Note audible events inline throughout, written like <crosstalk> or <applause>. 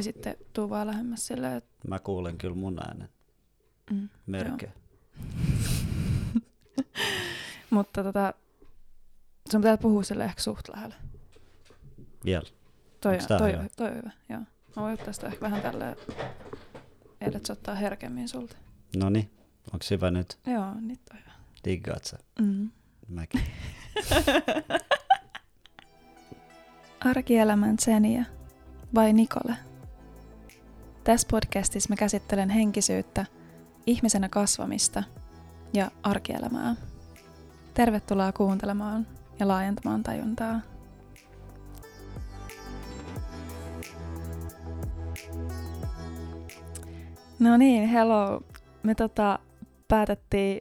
Ja sitten tuu vaan lähemmäs silleen, että Mä kuulen kyllä mun äänen. mm, Mörkö. <laughs> Mutta tota, sun pitää puhua sille ehkä suht lähellä. Vielä. Toi, tää toi, hyvä? on, toi on hyvä, joo. Mä voin ottaa sitä ehkä vähän tälleen, että se ottaa herkemmin sulta. No niin, onks hyvä nyt? Joo, nyt on hyvä. Diggaat sä? Mm. Mäkin. <laughs> Arkielämän Tseniä vai Nikole? Tässä podcastissa mä käsittelen henkisyyttä, ihmisenä kasvamista ja arkielämää. Tervetuloa kuuntelemaan ja laajentamaan tajuntaa. No niin, hello. Me tota, päätettiin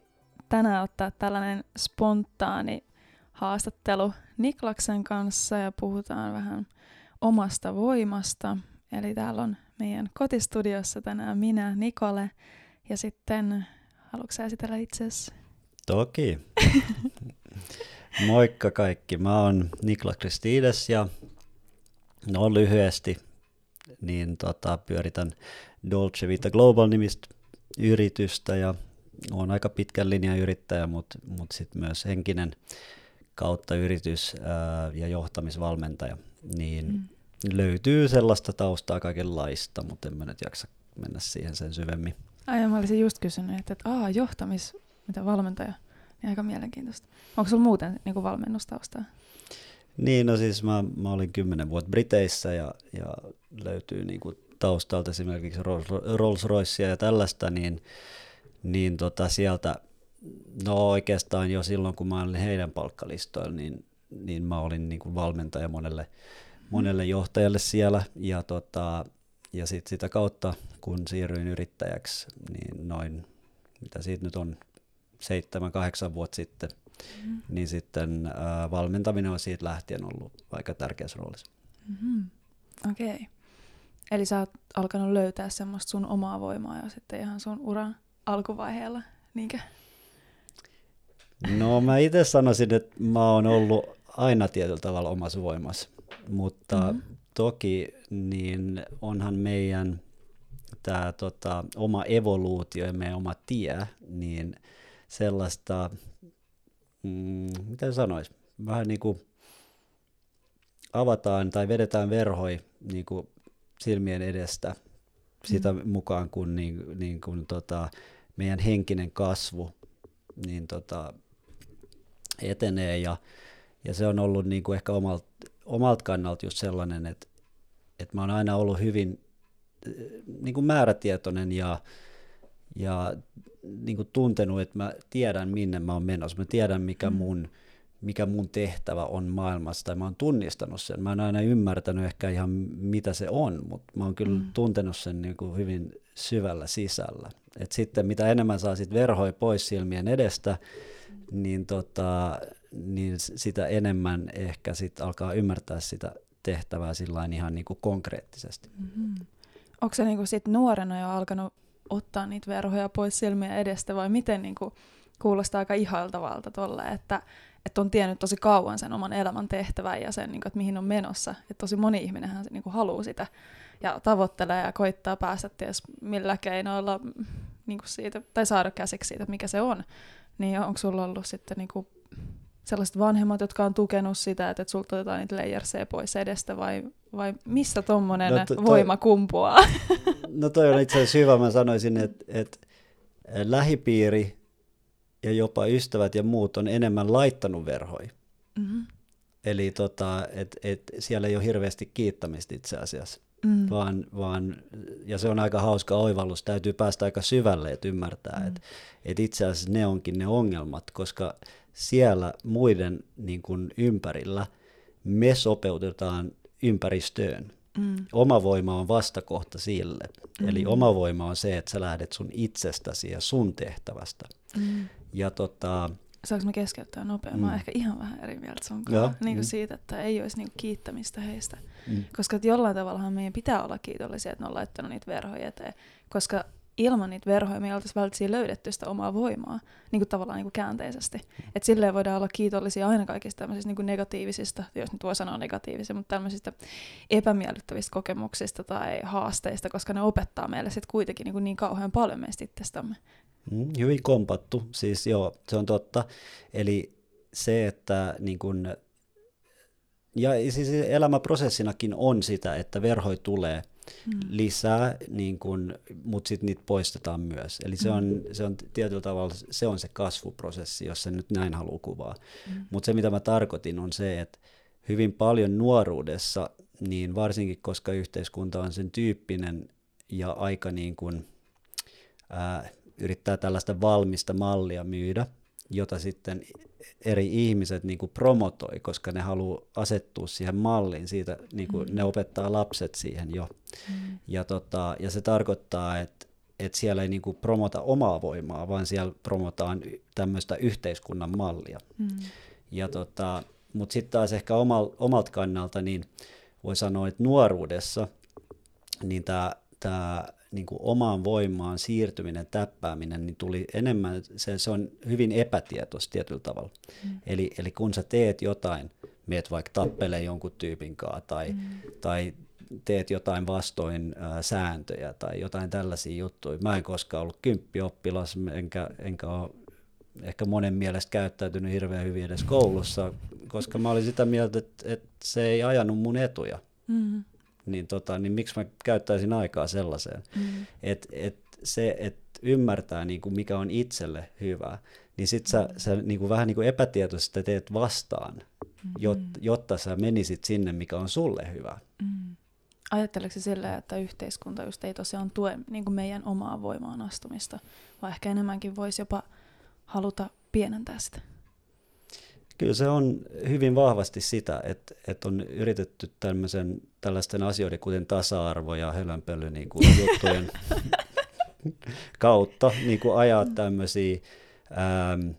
tänään ottaa tällainen spontaani haastattelu Niklaksen kanssa ja puhutaan vähän omasta voimasta. Eli täällä on meidän kotistudiossa tänään minä, Nikole, ja sitten haluatko sä esitellä itsesi? Toki. <laughs> Moikka kaikki. Mä oon Nikla Kristides ja no lyhyesti niin tota, pyöritän Dolce Vita Global nimistä yritystä ja on aika pitkän linjan yrittäjä, mutta mut sitten myös henkinen kautta yritys ää, ja johtamisvalmentaja, niin mm. Löytyy sellaista taustaa kaikenlaista, mutta en mä nyt jaksa mennä siihen sen syvemmin. Ai, mä olisin just kysynyt, että, että aa, johtamis, mitä valmentaja, niin aika mielenkiintoista. Onko sulla muuten niin kuin valmennustaustaa? Niin, no siis mä, mä olin kymmenen vuotta Briteissä ja, ja löytyy niin kuin taustalta esimerkiksi Rolls-Roycea ja tällaista, niin, niin tota sieltä, no oikeastaan jo silloin kun mä olin heidän palkkalistoilla, niin, niin mä olin niin kuin valmentaja monelle, monelle johtajalle siellä ja, tota, ja sit sitä kautta kun siirryin yrittäjäksi, niin noin, mitä siitä nyt on, seitsemän, kahdeksan vuotta sitten, mm. niin sitten ää, valmentaminen on siitä lähtien ollut aika tärkeässä roolissa. Mm-hmm. Okei. Okay. Eli sä oot alkanut löytää semmoista sun omaa voimaa jo sitten ihan sun uran alkuvaiheella, niinkö? No mä itse sanoisin, että mä oon ollut aina tietyllä tavalla omassa voimassa, mutta mm-hmm. toki niin onhan meidän tämä tota, oma evoluutio ja meidän oma tie, niin sellaista, mm, mitä sanois, vähän niin kuin avataan tai vedetään verhoi niin kuin silmien edestä sitä mm. mukaan, kun, niin, niin kun tota, meidän henkinen kasvu niin tota, etenee ja, ja se on ollut niin kuin ehkä omalta omalt kannalta just sellainen, että, että mä oon aina ollut hyvin niin kuin määrätietoinen ja, ja niin kuin tuntenut, että mä tiedän minne mä oon menossa, mä tiedän mikä mm. mun, mikä mun tehtävä on maailmassa, tai mä oon tunnistanut sen. Mä en aina ymmärtänyt ehkä ihan mitä se on, mutta mä oon kyllä mm. tuntenut sen niin kuin hyvin syvällä sisällä. Et sitten mitä enemmän saa sit verhoja pois silmien edestä, niin, tota, niin sitä enemmän ehkä sit alkaa ymmärtää sitä tehtävää sillain ihan niin kuin konkreettisesti. Mm-hmm. Onko se niinku sit nuorena jo alkanut ottaa niitä verhoja pois silmien edestä vai miten niinku kuulostaa aika ihailtavalta tolle, että, että on tiennyt tosi kauan sen oman elämän tehtävän ja sen, niinku, että mihin on menossa. Että tosi moni ihminenhän niinku haluaa sitä ja tavoittelee ja koittaa päästä ties millä keinoilla niinku siitä, tai saada käsiksi siitä, mikä se on. Niin onko sulla ollut sitten niinku sellaiset vanhemmat, jotka on tukenut sitä, että, että sulta otetaan niitä layerseja pois edestä, vai, vai mistä tuommoinen no, to, voima kumpuaa? No toi on itse asiassa hyvä. Mä sanoisin, että, että lähipiiri ja jopa ystävät ja muut on enemmän laittanut verhoja. Mm-hmm. Eli tota, et, et siellä ei ole hirveästi kiittämistä itse asiassa. Mm. Vaan, vaan, ja se on aika hauska oivallus, täytyy päästä aika syvälle, että ymmärtää, mm. että et itse asiassa ne onkin ne ongelmat, koska siellä muiden niin kuin ympärillä me sopeutetaan ympäristöön. Mm. Oma voima on vastakohta sille. Mm. Eli oma voima on se, että sä lähdet sun itsestäsi ja sun tehtävästä. Mm. Ja tota, Saanko mä keskeyttää nopeammin? Mm. Mä oon ehkä ihan vähän eri mieltä sun kanssa niin mm. siitä, että ei olisi niinku kiittämistä heistä. Mm. Koska jollain tavallahan meidän pitää olla kiitollisia, että ne on laittanut niitä verhoja eteen. Koska ilman niitä verhoja me ei oltaisi välttämättä löydetty sitä omaa voimaa, niin kuin tavallaan niin kuin käänteisesti. Mm. Että silleen voidaan olla kiitollisia aina kaikista tämmöisistä niin kuin negatiivisista, jos nyt voi sanoa negatiivisia, mutta tämmöisistä epämiellyttävistä kokemuksista tai haasteista, koska ne opettaa meille sitten kuitenkin niin, kuin niin kauhean paljon meistä itsestämme. Mm, hyvin kompattu, siis joo, se on totta. Eli se, että niin kun, ja siis elämäprosessinakin on sitä, että verhoi tulee. Lisää, niin kun, mutta sitten niitä poistetaan myös. Eli se on, mm. se on tietyllä tavalla se on se kasvuprosessi, jos se nyt näin haluaa kuvaa. Mm. Mutta se, mitä mä tarkoitin, on se, että hyvin paljon nuoruudessa, niin varsinkin koska yhteiskunta on sen tyyppinen ja aika niin kuin, ää, yrittää tällaista valmista mallia myydä, jota sitten eri ihmiset niin kuin promotoi, koska ne haluaa asettua siihen malliin, siitä, niin kuin mm. ne opettaa lapset siihen jo. Mm. Ja, tota, ja se tarkoittaa, että, että siellä ei niin kuin promota omaa voimaa, vaan siellä promotaan tämmöistä yhteiskunnan mallia. Mm. Ja tota, Mutta sitten taas ehkä omal, omalta kannalta niin voi sanoa, että nuoruudessa niin tämä niin kuin omaan voimaan siirtyminen, täppääminen, niin tuli enemmän, se, se on hyvin epätietoista tietyllä tavalla. Mm. Eli, eli kun sä teet jotain, meet vaikka tappelee jonkun tyypin kanssa tai, mm. tai teet jotain vastoin ää, sääntöjä tai jotain tällaisia juttuja. Mä en koskaan ollut kymppioppilas, enkä, enkä ole ehkä monen mielestä käyttäytynyt hirveän hyvin edes koulussa, koska mä olin sitä mieltä, että, että se ei ajanut mun etuja. Mm niin, tota, niin miksi mä käyttäisin aikaa sellaiseen. Mm. Et, et se, että ymmärtää niin kuin mikä on itselle hyvä, niin sit sä, mm. sä niin kuin vähän niin kuin epätietoisesti teet vastaan, mm-hmm. jot, jotta sä menisit sinne, mikä on sulle hyvä. Mm. Ajatteleeko se sillä, että yhteiskunta just ei tosiaan tue niin kuin meidän omaa voimaan astumista, vai ehkä enemmänkin voisi jopa haluta pienentää sitä? Kyllä se on hyvin vahvasti sitä, että, että on yritetty tämmöisen, tällaisten asioiden, kuten tasa-arvo ja hölönpöly niin kuin <laughs> juttujen kautta niin kuin ajaa tämmöisiä ähm,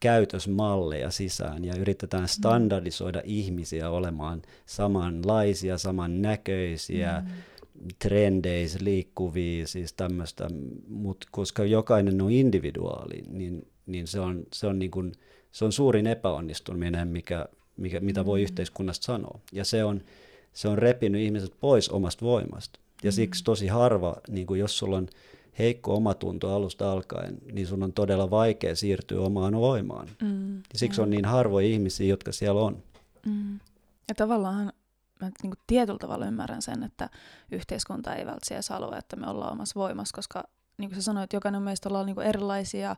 käytösmalleja sisään ja yritetään standardisoida mm. ihmisiä olemaan samanlaisia, samannäköisiä, mm. trendeissä liikkuvia, siis tämmöistä, mutta koska jokainen on individuaali, niin, niin se on, se on niin kuin, se on suurin epäonnistuminen, mikä, mikä, mitä voi mm. yhteiskunnasta sanoa. Ja se on, se on repinyt ihmiset pois omasta voimasta. Ja mm. siksi tosi harva, niin kuin jos sulla on heikko omatunto alusta alkaen, niin sun on todella vaikea siirtyä omaan voimaan. Mm. Ja siksi on niin harvoja ihmisiä, jotka siellä on. Mm. Ja tavallaan mä niin kuin tietyllä tavalla ymmärrän sen, että yhteiskunta ei välttämättä halua, että me ollaan omassa voimassa, koska niin kuin sä sanoit, jokainen meistä ollaan niin kuin erilaisia,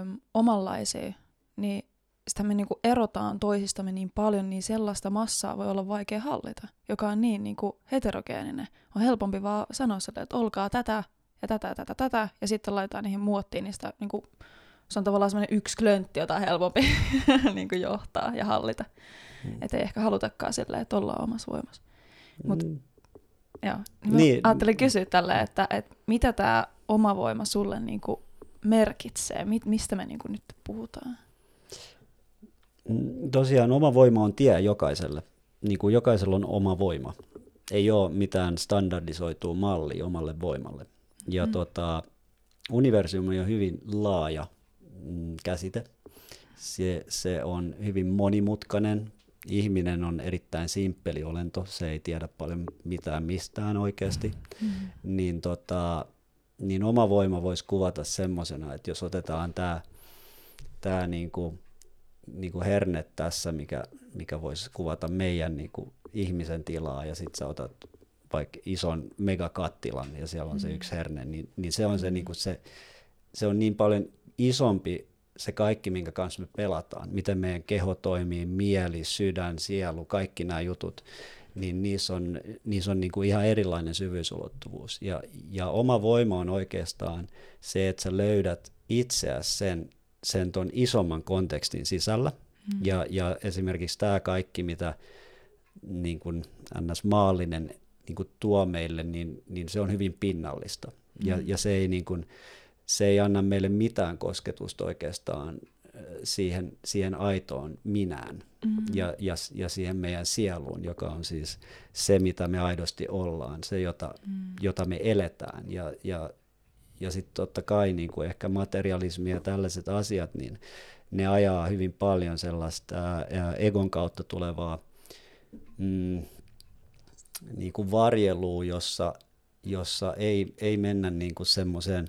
öm, omanlaisia, niin sitä me niinku erotaan toisistamme niin paljon, niin sellaista massaa voi olla vaikea hallita, joka on niin niinku heterogeeninen. On helpompi vaan sanoa sille, että olkaa tätä ja tätä, tätä, tätä, ja sitten laitetaan niihin muottiin niistä, niinku, se on tavallaan semmoinen yksi klöntti, jota on helpompi <laughs> niinku johtaa ja hallita. Mm. Että ei ehkä halutakaan silleen, että ollaan omassa voimassa. Mut, mm. joo, niin niin. ajattelin kysyä tälle, että, että mitä tämä oma voima sulle niinku merkitsee, mistä me niinku nyt puhutaan? Tosiaan oma voima on tie jokaiselle. Niin kuin jokaisella on oma voima. Ei ole mitään standardisoitua mallia omalle voimalle. Ja mm. tota, universumi on hyvin laaja mm, käsite. Se, se on hyvin monimutkainen. Ihminen on erittäin simppeli olento, se ei tiedä paljon mitään mistään oikeasti. Mm. Niin, tota, niin oma voima voisi kuvata semmoisena, että jos otetaan tämä tää niinku niin kuin herne tässä, mikä, mikä voisi kuvata meidän niin kuin ihmisen tilaa, ja sitten sä otat vaikka ison megakattilan, ja siellä on mm. se yksi herne, niin, niin se on se, niin kuin se, se on niin paljon isompi se kaikki, minkä kanssa me pelataan, miten meidän keho toimii, mieli, sydän, sielu, kaikki nämä jutut, niin niissä on, niissä on niin kuin ihan erilainen syvyysulottuvuus. Ja, ja oma voima on oikeastaan se, että sä löydät itseäsi sen sen ton isomman kontekstin sisällä. Mm. Ja, ja esimerkiksi tämä kaikki, mitä niin kuin ns. maallinen niin kuin tuo meille, niin, niin se on hyvin pinnallista. Mm. Ja, ja se, ei, niin kuin, se ei anna meille mitään kosketusta oikeastaan siihen, siihen aitoon minään mm. ja, ja, ja siihen meidän sieluun, joka on siis se, mitä me aidosti ollaan, se, jota, mm. jota me eletään. Ja, ja, ja sitten totta kai niin kuin ehkä materialismi ja tällaiset asiat, niin ne ajaa hyvin paljon sellaista ää, egon kautta tulevaa mm, niin kuin varjelua, jossa, jossa ei, ei mennä niin kuin semmoiseen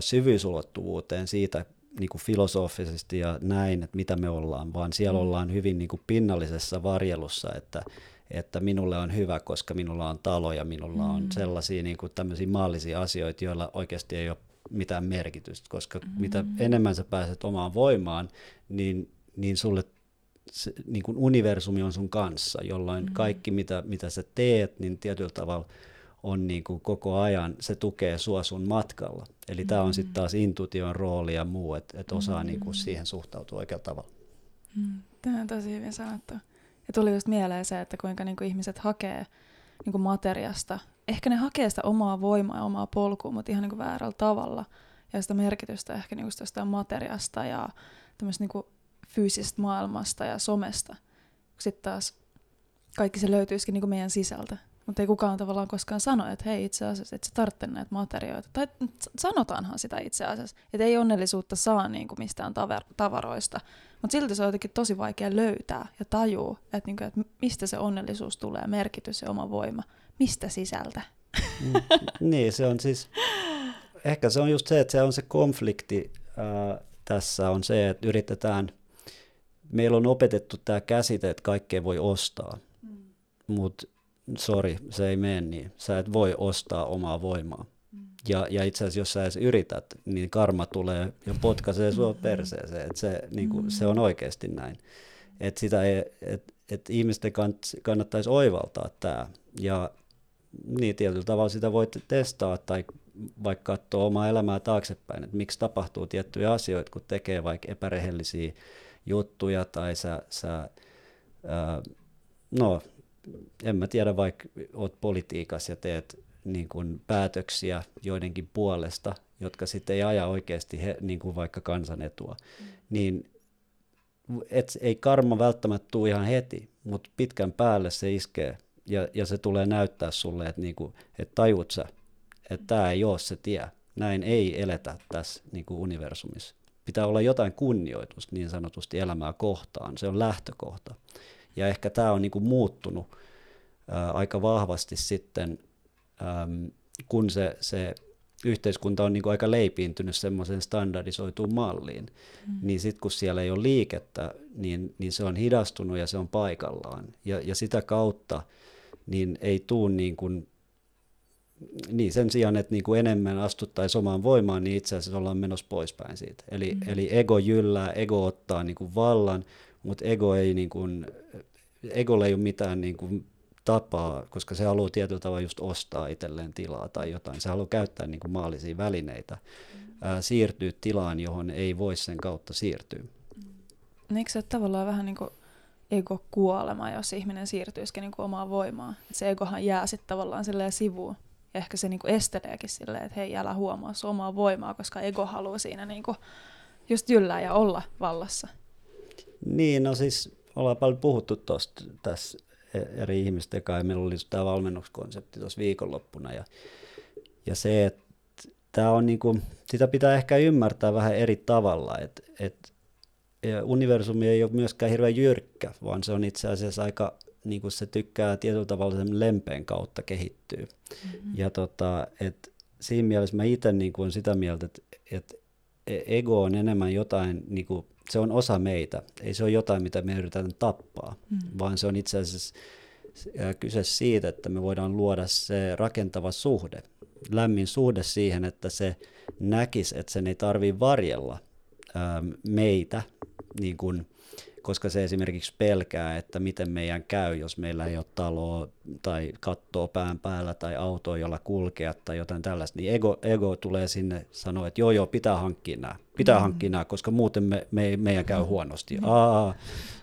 syvyysulottuvuuteen siitä niin kuin filosofisesti ja näin, että mitä me ollaan, vaan siellä mm. ollaan hyvin niin kuin pinnallisessa varjelussa, että, että minulle on hyvä, koska minulla on talo ja minulla mm. on sellaisia niin kuin tämmöisiä maallisia asioita, joilla oikeasti ei ole mitään merkitystä, koska mm. mitä enemmän sä pääset omaan voimaan, niin, niin sulle se, niin kuin universumi on sun kanssa, jolloin mm. kaikki mitä, mitä sä teet, niin tietyllä tavalla on niin kuin koko ajan, se tukee sua sun matkalla. Eli mm. tämä on sitten taas intuition rooli ja muu, että et osaa mm. niin kuin siihen suhtautua oikealla tavalla. Mm. Tämä on tosi hyvin sanottu. Ja tuli just mieleen se, että kuinka niin kuin ihmiset hakee niin kuin materiasta. Ehkä ne hakee sitä omaa voimaa ja omaa polkua, mutta ihan niin kuin väärällä tavalla. Ja sitä merkitystä ehkä niin kuin materiasta ja tämmöistä niin kuin fyysistä maailmasta ja somesta. Sitten taas kaikki se löytyisikin niin kuin meidän sisältä. Mutta ei kukaan tavallaan koskaan sano, että hei itse asiassa, että sä tarvitset näitä materioita. Tai sanotaanhan sitä itse asiassa, että ei onnellisuutta saa niin kuin mistään taver- tavaroista. Mutta silti se on jotenkin tosi vaikea löytää ja tajua, että, niin kuin, että mistä se onnellisuus tulee, merkitys ja oma voima. Mistä sisältä? Mm, niin, se on siis, ehkä se on just se, että se on se konflikti ää, tässä on se, että yritetään, meillä on opetettu tämä käsite, että kaikkea voi ostaa, mm. mutta sori, se ei mene niin. Sä et voi ostaa omaa voimaa. Mm. Ja, ja itse asiassa, jos sä edes yrität, niin karma tulee ja potkaisee sua mm. perseeseen. Et se, niin kuin, se on oikeasti näin. Et sitä ei, et, et ihmisten kannattaisi oivaltaa tämä. Ja niin tietyllä tavalla sitä voit testaa tai vaikka katsoa omaa elämää taaksepäin, että miksi tapahtuu tiettyjä asioita, kun tekee vaikka epärehellisiä juttuja tai sä, sä ää, no en mä tiedä, vaikka oot politiikassa ja teet niin kuin päätöksiä joidenkin puolesta, jotka sitten ei aja oikeasti he, niin kuin vaikka kansanetua, mm. niin et, ei karma välttämättä tule ihan heti, mutta pitkän päälle se iskee ja, ja se tulee näyttää sulle, että, niin kuin, että tajut sä, että tämä ei ole se tie. Näin ei eletä tässä niin kuin universumissa. Pitää olla jotain kunnioitusta niin sanotusti elämää kohtaan. Se on lähtökohta. Ja ehkä tämä on niin kuin muuttunut ää, aika vahvasti sitten, äm, kun se, se yhteiskunta on niin kuin aika leipiintynyt semmoiseen standardisoituun malliin, mm. niin sitten kun siellä ei ole liikettä, niin, niin se on hidastunut ja se on paikallaan. Ja, ja sitä kautta niin ei tuu niin kuin, niin sen sijaan, että niin kuin enemmän astuttaisiin omaan voimaan, niin itse asiassa ollaan menossa poispäin siitä. Eli, mm. eli ego jyllää, ego ottaa niin kuin vallan, mutta ego ei niin kuin, egolla ei ole mitään niin kuin tapaa, koska se haluaa tietyllä tavalla just ostaa itselleen tilaa tai jotain. Se haluaa käyttää niin kuin maallisia välineitä, mm. ää, siirtyä tilaan, johon ei voi sen kautta siirtyä. Mm. Eikö se tavallaan vähän niin kuin ego-kuolema, jos ihminen siirtyisikin niin kuin omaan voimaan? Et se egohan jää sitten tavallaan silleen sivuun. Ja ehkä se niin kuin esteleekin silleen, että hei, älä huomaa sun omaa voimaa, koska ego haluaa siinä niin kuin just jyllää ja olla vallassa. Niin, no siis ollaan paljon puhuttu tuosta tässä eri ihmisten kanssa. Meillä oli tämä valmennuskonsepti tuossa viikonloppuna. Ja, ja se, että tämä on niinku, sitä pitää ehkä ymmärtää vähän eri tavalla. Et, et, universumi ei ole myöskään hirveän jyrkkä, vaan se on itse asiassa aika, niin kuin se tykkää tietyllä tavalla sen lempeen kautta kehittyy. Mm-hmm. Ja tota, et siinä mielessä mä itse niin kuin sitä mieltä, että, että ego on enemmän jotain niin kuin se on osa meitä. Ei se ole jotain, mitä me yritetään tappaa, mm. vaan se on itse asiassa kyse siitä, että me voidaan luoda se rakentava suhde, lämmin suhde siihen, että se näkisi, että sen ei tarvitse varjella meitä, niin kun, koska se esimerkiksi pelkää, että miten meidän käy, jos meillä ei ole taloa tai kattoa pään päällä tai autoa, jolla kulkea tai jotain tällaista, niin ego, ego tulee sinne sanoa, että joo joo, pitää hankkia nämä pitää Mm. hankkia nämä, koska muuten me, me, meidän käy huonosti. Niin. Aa,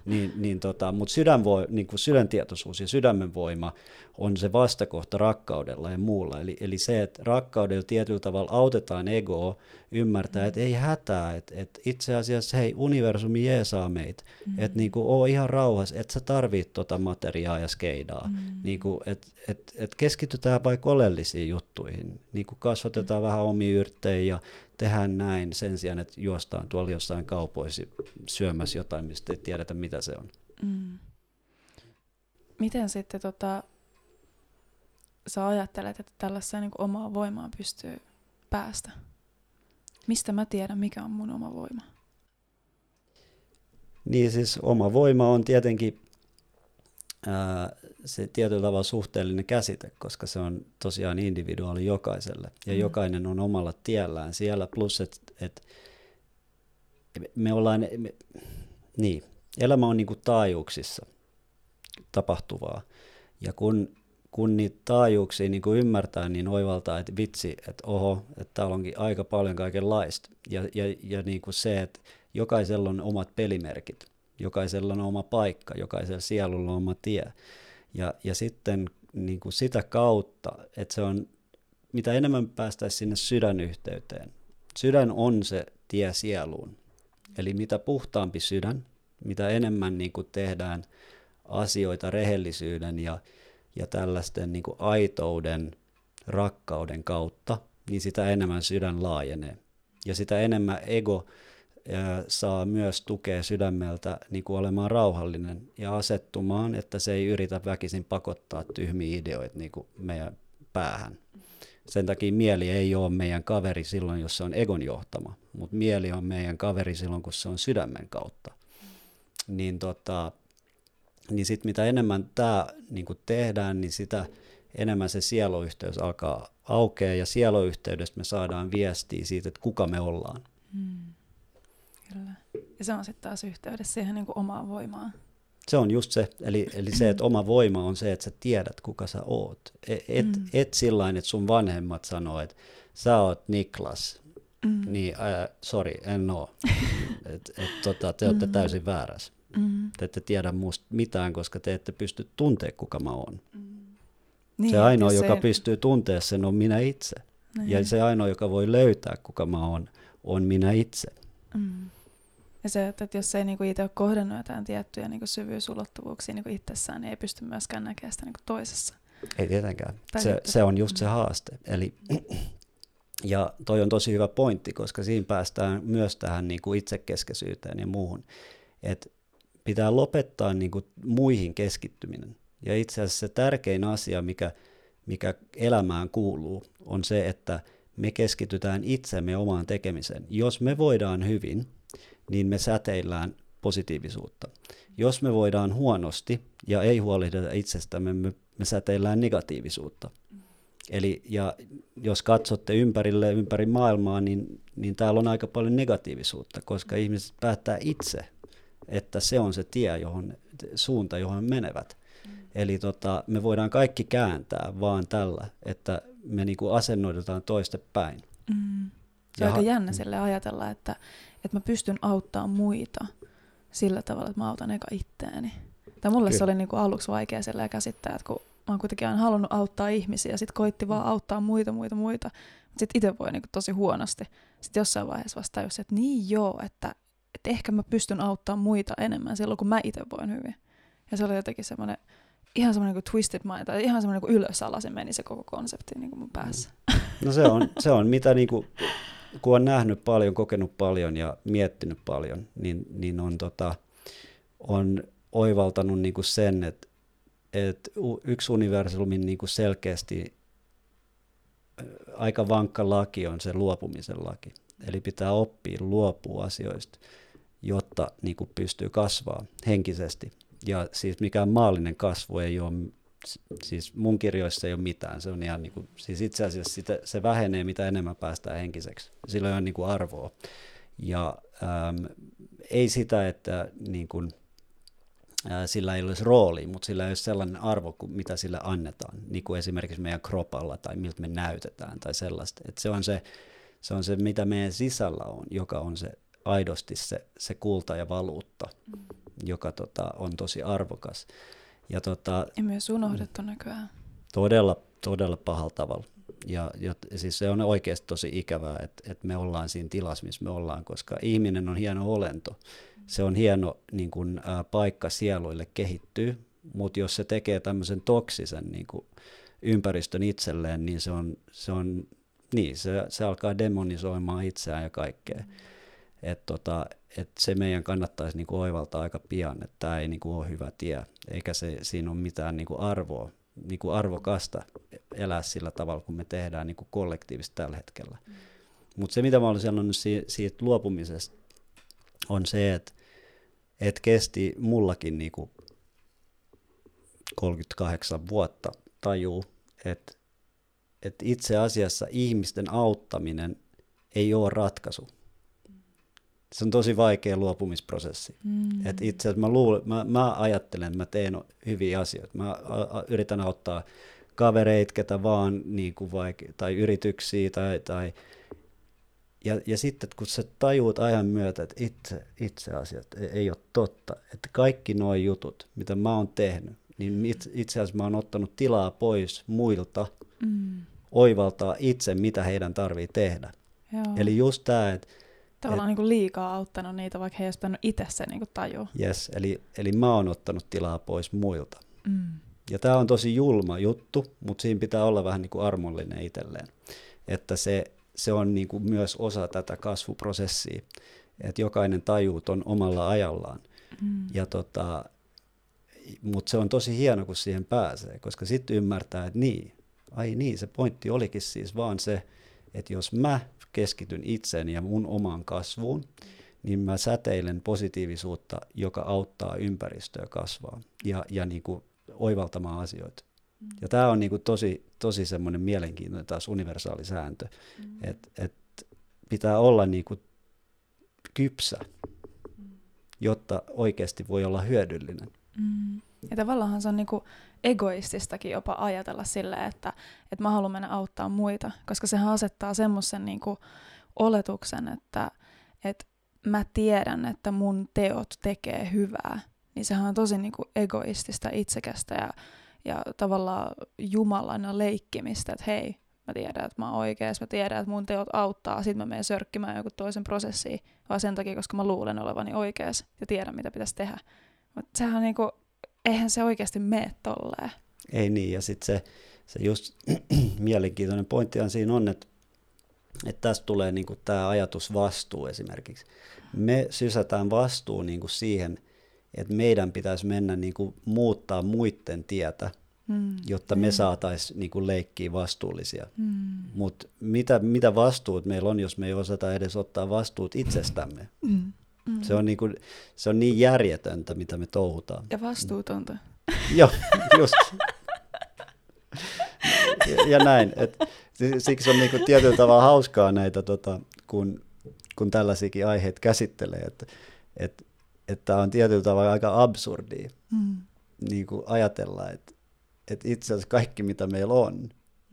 niin, niin tota, Mutta sydän voi, niin kuin sydäntietoisuus ja sydämen voima on se vastakohta rakkaudella ja muulla. Eli, eli se, että rakkaudella tietyllä tavalla autetaan egoa ymmärtää, että ei hätää, että, että itse asiassa hei, universumi jeesaa meitä, Mm. että niin kuin, oo ihan rauhassa, että sä tarvit tota materiaa ja skeidaa. Mm. Niin kuin, et, et, et keskitytään vaikka oleellisiin juttuihin, niin kuin kasvatetaan vähän omia yrttejä ja tehdään näin sen sijaan, että juostaan tuolla jossain kaupoissa syömässä jotain, mistä ei tiedetä mitä se on. Mm. Miten sitten tota, sä ajattelet, että tällaiseen niin omaa voimaa pystyy päästä? Mistä mä tiedän, mikä on mun oma voima? Niin siis oma voima on tietenkin ää, se tietyllä tavalla suhteellinen käsite, koska se on tosiaan individuaali jokaiselle. Ja Mm. jokainen on omalla tiellään siellä, plus että et me ollaan, me, niin, elämä on niin kuin taajuuksissa tapahtuvaa. Ja kun, kun niitä taajuuksia niin kuin ymmärtää, niin oivaltaa, että vitsi, että oho, että täällä onkin aika paljon kaikenlaista. Ja, ja, ja niin kuin se, että jokaisella on omat pelimerkit, jokaisella on oma paikka, jokaisella sielulla on oma tie. Ja, ja sitten niin kuin sitä kautta, että se on, mitä enemmän päästäisiin sinne sydänyhteyteen. Sydän on se tie sieluun. Eli mitä puhtaampi sydän, mitä enemmän niin kuin tehdään asioita rehellisyyden ja, ja tällaisten niin kuin aitouden, rakkauden kautta, niin sitä enemmän sydän laajenee. Ja sitä enemmän ego ää, saa myös tukea sydämeltä niin kuin olemaan rauhallinen ja asettumaan, että se ei yritä väkisin pakottaa tyhmiä ideoita niin kuin meidän päähän. Sen takia mieli ei ole meidän kaveri silloin, jos se on egon johtama, mutta mieli on meidän kaveri silloin, kun se on sydämen kautta. Niin, tota, niin sit mitä enemmän tämä niin tehdään, niin sitä enemmän se sieluyhteys alkaa aukea ja sieluyhteydestä me saadaan viestiä siitä, että kuka me ollaan. Mm. Kyllä. Ja se on sitten taas yhteydessä siihen niin kuin omaan voimaan. Se on just se, eli, eli se, että oma voima on se, että sä tiedät, kuka sä oot. Et, et, Mm. et sillain, että sun vanhemmat sanoo, että sä oot Niklas, Mm. niin äh, sorry, en oo. <laughs> et, et, tota, te olette Mm. täysin väärässä. Mm. Te ette tiedä musta mitään, koska te ette pysty tuntea, kuka mä oon. Niin, se että ainoa, jos joka pystyy tuntea sen, on minä itse. Niin. Ja se ainoa, joka voi löytää, kuka mä oon, on minä itse. Mm. Ja se, että, että jos ei niinku itse ole kohdannut jotain tiettyjä niinku syvyysulottuvuuksia niinku itsessään, niin ei pysty myöskään näkemään sitä niinku toisessa. Ei tietenkään. Tai Se, sitten- se on just se Mm. haaste. Eli, <clears throat> ja toi on tosi hyvä pointti, koska siinä päästään myös tähän niin kuin itsekeskeisyyteen ja muuhun. Et pitää lopettaa niin kuin muihin keskittyminen. Ja itse asiassa se tärkein asia, mikä, mikä elämään kuuluu, on se, että me keskitytään itsemme omaan tekemiseen. Jos me voidaan hyvin, niin me säteillään positiivisuutta. Jos me voidaan huonosti ja ei huolehdita itsestämme, me, me säteillään negatiivisuutta. Eli ja jos katsotte ympärille ympäri maailmaa, niin, niin täällä on aika paljon negatiivisuutta, koska ihmiset päättää itse, että se on se tie, johon, suunta, johon menevät. Eli tota, me voidaan kaikki kääntää vaan tällä, että me niinku asennoidutaan toistepäin. Mm. Se on aika jännä Mm. sille ajatella, että, että mä pystyn auttamaan muita sillä tavalla, että mä autan eka itteeni. Tai mulle se Kyllä. oli niinku aluksi vaikea silleen käsittää, että kun mä oon kuitenkin aina halunnut auttaa ihmisiä, ja sit koitti vaan auttaa muita, muita, muita. Mutta sit itse voi niinku tosi huonosti. Sitten jossain vaiheessa vasta tajusin, että niin joo, että, että ehkä mä pystyn auttamaan muita enemmän silloin, kun mä itse voin hyvin. Ja se oli jotenkin semmoinen ihan semmoinen niin twisted mind, tai ihan semmoinen niin ylösalaisin meni se koko konsepti niin kuin mun päässä. No se on, se on mitä niinku, kun on nähnyt paljon, kokenut paljon ja miettinyt paljon, niin, niin on, tota, on oivaltanut niinku sen, että et u- yksi universumin niinku selkeästi ö, aika vankka laki on se luopumisen laki. Eli pitää oppia luopua asioista, jotta niinku pystyy kasvaa henkisesti. Ja siis mikään maallinen kasvu ei ole, siis mun kirjoissa ei ole mitään, se on ihan niin kuin, siis itse asiassa sitä, se vähenee mitä enemmän päästään henkiseksi, sillä ole niin kuin arvoa. Ja äm, ei sitä, että niin kuin, ää, sillä ei olisi rooli, mutta sillä ei ole sellainen arvo, kuin mitä sillä annetaan, niin kuin esimerkiksi meidän kropalla tai miltä me näytetään tai sellaista. Et se on se, Se on se, mitä meidän sisällä on, joka on se aidosti se, se kulta ja valuutta, mm. joka tota, on tosi arvokas. Ja, tota, ja myös unohdettu nykyään. Todella, todella pahalla tavalla. Ja, ja siis se on oikeasti tosi ikävää, että, että me ollaan siinä tilassa, missä me ollaan, koska ihminen on hieno olento. Se on hieno niin kuin, ä, paikka sieluille kehittyä, mutta jos se tekee tämmöisen toksisen niin kuin, ympäristön itselleen, niin se on, se on niin, se, se alkaa demonisoimaan itseään ja kaikkea. Mm. Et tota, et se meidän kannattaisi niinku oivaltaa aika pian, että tämä ei niinku ole hyvä tie, eikä se, siinä ole mitään niinku arvoa, niinku arvokasta elää sillä tavalla, kun me tehdään niinku kollektiivisesti tällä hetkellä. Mm. Mutta se, mitä mä olen sanonut si- siitä luopumisesta, on se, että et kesti mullakin niinku 38 vuotta tajuu, että et itse asiassa ihmisten auttaminen ei ole ratkaisu se on tosi vaikea luopumisprosessi. Mm. Et itse asiassa mä, luulen, mä, mä ajattelen, että mä teen hyviä asioita. Mä a, a, yritän auttaa kavereita, ketä vaan, niin kuin vaike- tai yrityksiä, tai, tai ja, ja sitten kun sä tajuut ajan myötä, että itse, itse asiassa ei, ei ole totta, että kaikki nuo jutut, mitä mä oon tehnyt, niin itse, itse asiassa mä oon ottanut tilaa pois muilta, mm. oivaltaa itse, mitä heidän tarvii tehdä. Joo. Eli just tämä, että Tavallaan et, niin liikaa auttanut niitä, vaikka he eivät itse se niin tajua. Yes, eli, eli mä oon ottanut tilaa pois muilta. Mm. Ja tämä on tosi julma juttu, mutta siinä pitää olla vähän niin kuin armollinen itselleen. Että se, se on niin kuin myös osa tätä kasvuprosessia, että jokainen tajuu on omalla ajallaan. Mm. Ja tota, mutta se on tosi hieno, kun siihen pääsee, koska sitten ymmärtää, että niin, ai niin, se pointti olikin siis vaan se, että jos mä keskityn itseeni ja mun omaan kasvuun, niin mä säteilen positiivisuutta, joka auttaa ympäristöä kasvaa ja, ja niin kuin oivaltamaan asioita. Mm. Ja tämä on niin kuin tosi, tosi semmoinen mielenkiintoinen taas universaali sääntö, mm. että et pitää olla niin kuin kypsä, mm. jotta oikeasti voi olla hyödyllinen. Ja tavallaan se on niinku egoististakin jopa ajatella sille, että, että mä haluan mennä auttaa muita, koska sehän asettaa semmoisen niinku oletuksen, että, että mä tiedän, että mun teot tekee hyvää, niin sehän on tosi niinku egoistista, itsekästä ja, ja tavallaan jumalana leikkimistä, että hei, mä tiedän, että mä oon oikeassa, mä tiedän, että mun teot auttaa, sit mä menen sörkkimään joku toisen prosessiin, vaan sen takia, koska mä luulen olevani oikeassa ja tiedän, mitä pitäisi tehdä. Mutta sehän on niinku eihän se oikeasti mene tolleen. Ei niin, ja sitten se, se just <clears throat> mielenkiintoinen pointti siinä on, että, että tästä tulee niinku tämä ajatus vastuu esimerkiksi. Me sysätään vastuu niinku siihen, että meidän pitäisi mennä niinku muuttaa muiden tietä, mm. jotta me mm. saataisiin niinku leikkiä vastuullisia. Mm. Mutta mitä, mitä vastuut meillä on, jos me ei osata edes ottaa vastuut itsestämme? Mm. Mm. Se, on niin kuin, se on niin järjetöntä, mitä me touhutaan. Ja vastuutonta. <laughs> Joo, just. ja, ja näin. Et, siksi on niin kuin tietyllä tavalla hauskaa näitä, tota, kun, kun tällaisiakin aiheita käsittelee, että et, että on tietyllä tavalla aika absurdia mm. niin kuin ajatella, että, että itse asiassa kaikki, mitä meillä on,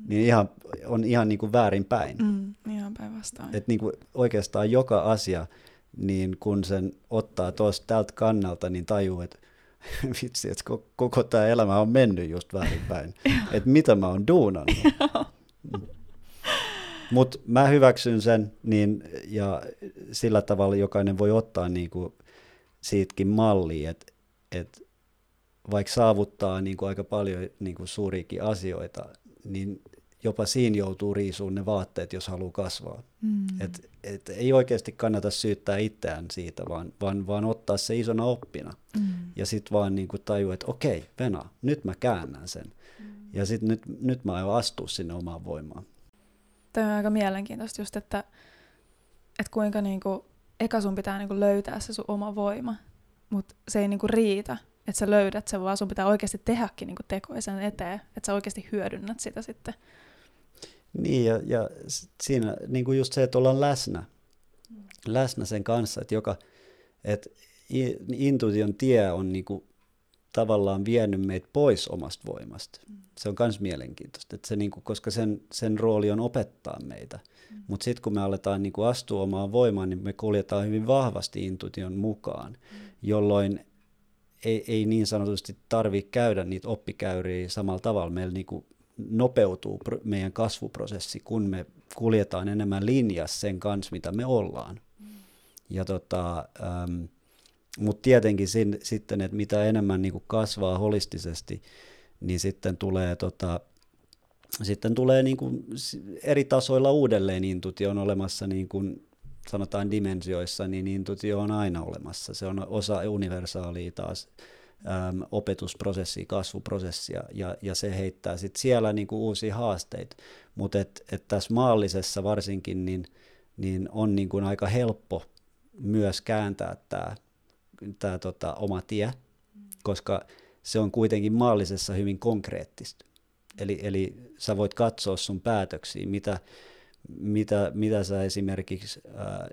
niin ihan, on ihan niin kuin väärinpäin. Mm, ihan päinvastoin. Että niin kuin oikeastaan joka asia, niin kun sen ottaa tuosta tältä kannalta, niin tajuu, että <laughs> vitsi, että koko, koko tämä elämä on mennyt just väärinpäin. <laughs> että mitä mä oon duunannut. <laughs> Mutta mä hyväksyn sen, niin, ja sillä tavalla jokainen voi ottaa niinku siitäkin mallia, että et vaikka saavuttaa niinku aika paljon niinku suuriakin asioita, niin jopa siinä joutuu riisuun ne vaatteet, jos haluaa kasvaa. Mm. Et, et ei oikeasti kannata syyttää itseään siitä, vaan, vaan, vaan ottaa se isona oppina. Mm. Ja sitten vaan niin tajua, että okei, Vena, nyt mä käännän sen. Mm. Ja sitten nyt, nyt mä aion astua sinne omaan voimaan. Tämä on aika mielenkiintoista just, että, että kuinka niinku, eka sun pitää niinku löytää se sun oma voima, mutta se ei niinku riitä, että sä löydät sen, vaan sun pitää oikeasti tehdäkin niinku tekoja sen eteen, että sä oikeasti hyödynnät sitä sitten. Niin, ja, ja siinä niin kuin just se, että ollaan läsnä, läsnä sen kanssa, että joka, että intuition tie on niin kuin tavallaan vienyt meitä pois omasta voimasta. Mm. Se on myös mielenkiintoista, että se, niin kuin, koska sen, sen rooli on opettaa meitä. Mm. Mutta sitten kun me aletaan niin kuin astua omaan voimaan, niin me kuljetaan hyvin vahvasti intuition mukaan, mm. jolloin ei, ei niin sanotusti tarvitse käydä niitä oppikäyriä samalla tavalla. Meillä niin kuin nopeutuu meidän kasvuprosessi, kun me kuljetaan enemmän linjassa sen kanssa, mitä me ollaan. Mm. Ja tota, ähm, mutta tietenkin sin, sitten, että mitä enemmän niin kuin kasvaa holistisesti, niin sitten tulee, tota, sitten tulee niin kuin eri tasoilla uudelleen intuitio on olemassa niin kuin sanotaan dimensioissa, niin intuitio on aina olemassa. Se on osa universaalia taas äm, opetusprosessia, kasvuprosessia, ja, ja se heittää sitten siellä niin kuin uusia haasteita. Mutta et, et tässä maallisessa varsinkin, niin, niin on niin kuin aika helppo myös kääntää tämä tämä tota, oma tie, koska se on kuitenkin maallisessa hyvin konkreettista. Eli, eli sä voit katsoa sun päätöksiä, mitä, mitä, mitä sä esimerkiksi ää,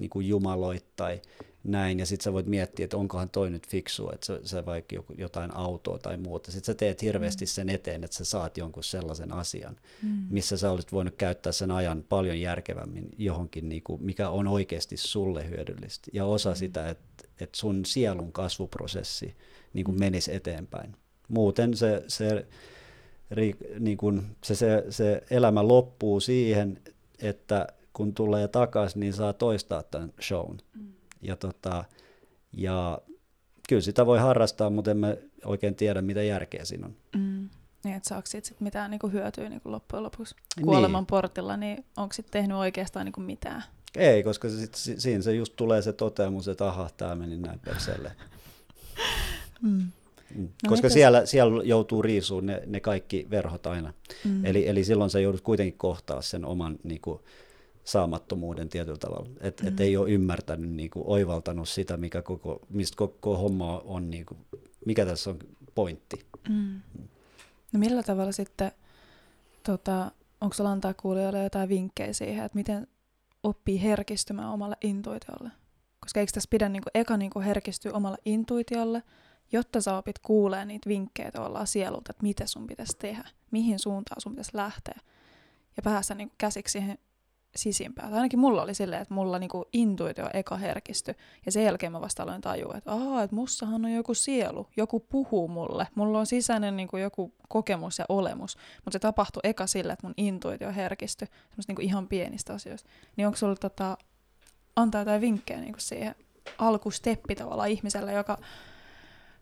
niin kuin jumaloit tai näin, ja sitten sä voit miettiä, että onkohan toi nyt fiksu, että sä, sä vaikka jotain autoa tai muuta. Sitten sä teet hirveästi mm. sen eteen, että sä saat jonkun sellaisen asian, mm. missä sä olisit voinut käyttää sen ajan paljon järkevämmin johonkin, niin kuin, mikä on oikeasti sulle hyödyllistä. Ja osa mm. sitä, että, että sun sielun kasvuprosessi niin kuin menisi eteenpäin. Muuten se, se, niin kuin, se, se, se elämä loppuu siihen, että kun tulee takaisin, niin saa toistaa tämän shown. Mm ja, tota, ja kyllä sitä voi harrastaa, mutta en mä oikein tiedä, mitä järkeä siinä on. Mm. Niin, että saako siitä sit mitään niinku hyötyä niinku loppujen lopuksi kuoleman niin. portilla, niin onko sitten tehnyt oikeastaan niinku mitään? Ei, koska sit, siinä se just tulee se toteamus, että aha, tämä meni näin perseelle. <laughs> mm. Mm. No koska siellä, siellä joutuu riisuun ne, ne kaikki verhot aina. Mm. Eli, eli silloin sä joudut kuitenkin kohtaa sen oman niin kuin, saamattomuuden tietyllä tavalla. Että mm. et ei ole ymmärtänyt, niin kuin, oivaltanut sitä, mikä koko, mistä koko homma on, niin kuin, mikä tässä on pointti. Mm. No millä tavalla sitten, tota, onko sulla antaa kuulijoille jotain vinkkejä siihen, että miten oppii herkistymään omalle intuitiolle? Koska eikö tässä pidä niin kuin, eka niin kuin herkistyä omalle intuitiolle, jotta sä opit kuulee niitä vinkkejä tavallaan sielulta, että mitä sun pitäisi tehdä, mihin suuntaan sun pitäisi lähteä. Ja päästä niin kuin, käsiksi siihen sisimpää. Tai ainakin mulla oli silleen, että mulla niinku intuitio eka herkisty. Ja sen jälkeen mä vasta aloin tajua, että aah, että mussahan on joku sielu. Joku puhuu mulle. Mulla on sisäinen niinku joku kokemus ja olemus. Mutta se tapahtui eka sille, että mun intuitio herkistyi. Semmoista niinku ihan pienistä asioista. Niin onko sulla tota, antaa jotain vinkkejä niinku siihen alkusteppi tavallaan ihmiselle, joka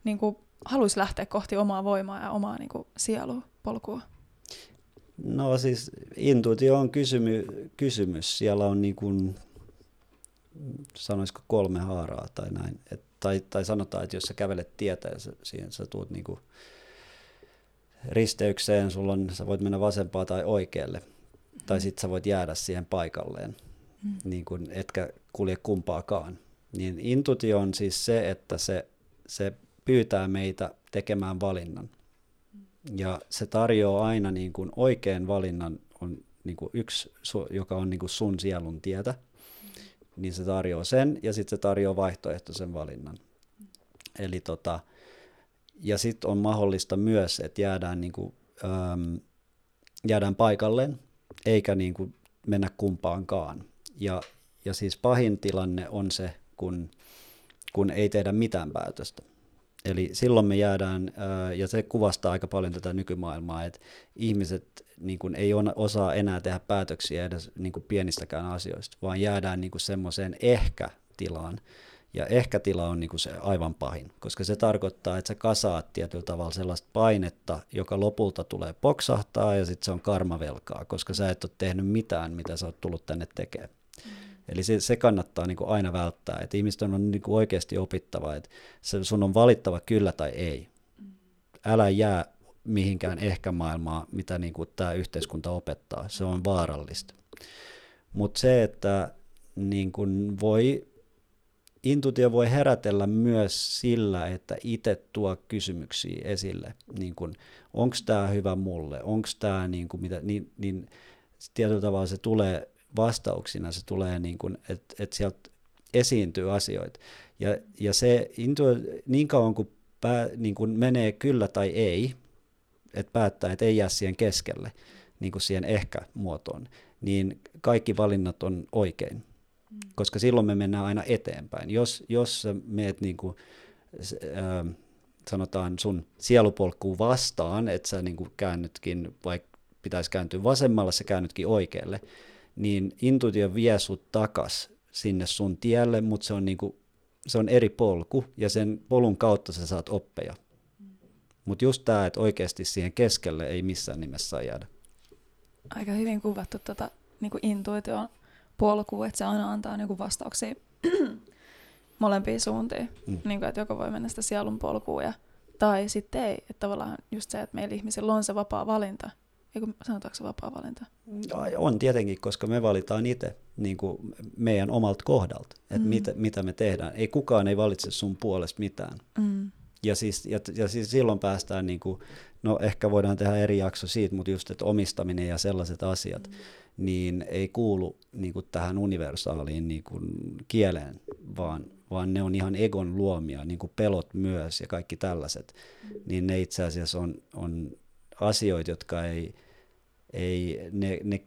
niinku, haluaisi lähteä kohti omaa voimaa ja omaa niinku, sielupolkua? No siis intuitio on kysymy, kysymys. Siellä on niin kuin, sanoisiko kolme haaraa tai näin. Et, tai, tai sanotaan, että jos sä kävelet tietä ja sä, siihen sä tuut niin kuin risteykseen, sulla on, sä voit mennä vasempaa tai oikealle. Tai sitten sä voit jäädä siihen paikalleen, mm. niin kuin, etkä kulje kumpaakaan. Niin intuitio on siis se, että se, se pyytää meitä tekemään valinnan. Ja se tarjoaa aina niin kuin oikean valinnan, on niin kuin yksi, joka on niin kuin sun sielun tietä, niin se tarjoaa sen, ja sitten se tarjoaa vaihtoehtoisen valinnan. Eli tota, ja sitten on mahdollista myös, että jäädään, niin kuin, äm, jäädään paikalleen, eikä niin kuin mennä kumpaankaan. Ja, ja siis pahin tilanne on se, kun, kun ei tehdä mitään päätöstä. Eli silloin me jäädään, ja se kuvastaa aika paljon tätä nykymaailmaa, että ihmiset niin kuin, ei osaa enää tehdä päätöksiä edes niin kuin, pienistäkään asioista, vaan jäädään niin kuin, semmoiseen ehkä-tilaan. Ja ehkä-tila on niin kuin, se aivan pahin, koska se tarkoittaa, että sä kasaat tietyllä tavalla sellaista painetta, joka lopulta tulee poksahtaa ja sitten se on karmavelkaa, koska sä et ole tehnyt mitään, mitä sä oot tullut tänne tekemään. Eli se, se kannattaa niin kuin aina välttää, että ihmisten on niin kuin oikeasti opittava, että se, sun on valittava kyllä tai ei. Älä jää mihinkään ehkä maailmaa, mitä niin kuin tämä yhteiskunta opettaa. Se on vaarallista. Mutta se, että niin kuin voi, intuitio voi herätellä myös sillä, että itse tuo kysymyksiä esille. Niin onko tämä hyvä mulle? Onko tämä niin kuin mitä, niin, niin tietyllä tavalla se tulee vastauksina se tulee, niin kuin, että, että sieltä esiintyy asioita. Ja, ja se intu, niin kauan kuin pää, niin kuin menee kyllä tai ei, että päättää, että ei jää siihen keskelle, niin kuin siihen ehkä-muotoon, niin kaikki valinnat on oikein. Mm. Koska silloin me mennään aina eteenpäin. Jos, jos sä meet niin kuin, äh, sanotaan sun sielupolkkuun vastaan, että sä niin kuin käännytkin, vaikka pitäisi kääntyä vasemmalle, sä käännytkin oikealle, niin intuitio vie sut takas sinne sun tielle, mutta se on, niin kuin, se on eri polku ja sen polun kautta sä saat oppeja. Mutta just tämä, että oikeasti siihen keskelle ei missään nimessä saa jäädä. Aika hyvin kuvattu tuota, niin intuition polkua, että se aina antaa niin vastauksia <clears throat> molempiin suuntiin. Mm. Niin kuin, että joko voi mennä sitä sielun polkuun ja, tai sitten ei. Että tavallaan just se, että meillä ihmisillä on se vapaa valinta. Eikö sanotaanko se vapaa valinta? No, on tietenkin, koska me valitaan itse niin kuin meidän omalta kohdalta, että mm. mitä, mitä me tehdään. Ei kukaan ei valitse sun puolesta mitään. Mm. Ja, siis, ja, ja siis silloin päästään, niin kuin, no ehkä voidaan tehdä eri jakso siitä, mutta just, että omistaminen ja sellaiset asiat, mm. niin ei kuulu niin kuin tähän universaaliin niin kuin kieleen, vaan, vaan ne on ihan egon luomia, niin kuin pelot myös ja kaikki tällaiset. Mm. Niin ne itse asiassa on, on asioita, jotka ei, ei ne, ne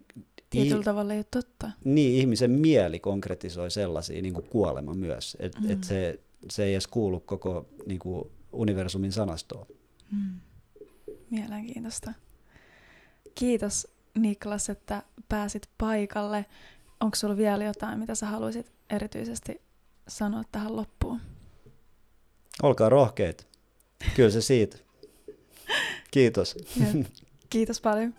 Tietyllä I, tavalla ei ole totta. Niin, ihmisen mieli konkretisoi sellaisia, niin kuin kuolema myös. Että mm. et se, se ei edes kuulu koko niin kuin universumin sanastoon. Mm. Mielenkiintoista. Kiitos Niklas, että pääsit paikalle. Onko sulla vielä jotain, mitä sä haluaisit erityisesti sanoa tähän loppuun? Olkaa rohkeita. Kyllä se siitä. <laughs> Kiitos. Kiitos paljon.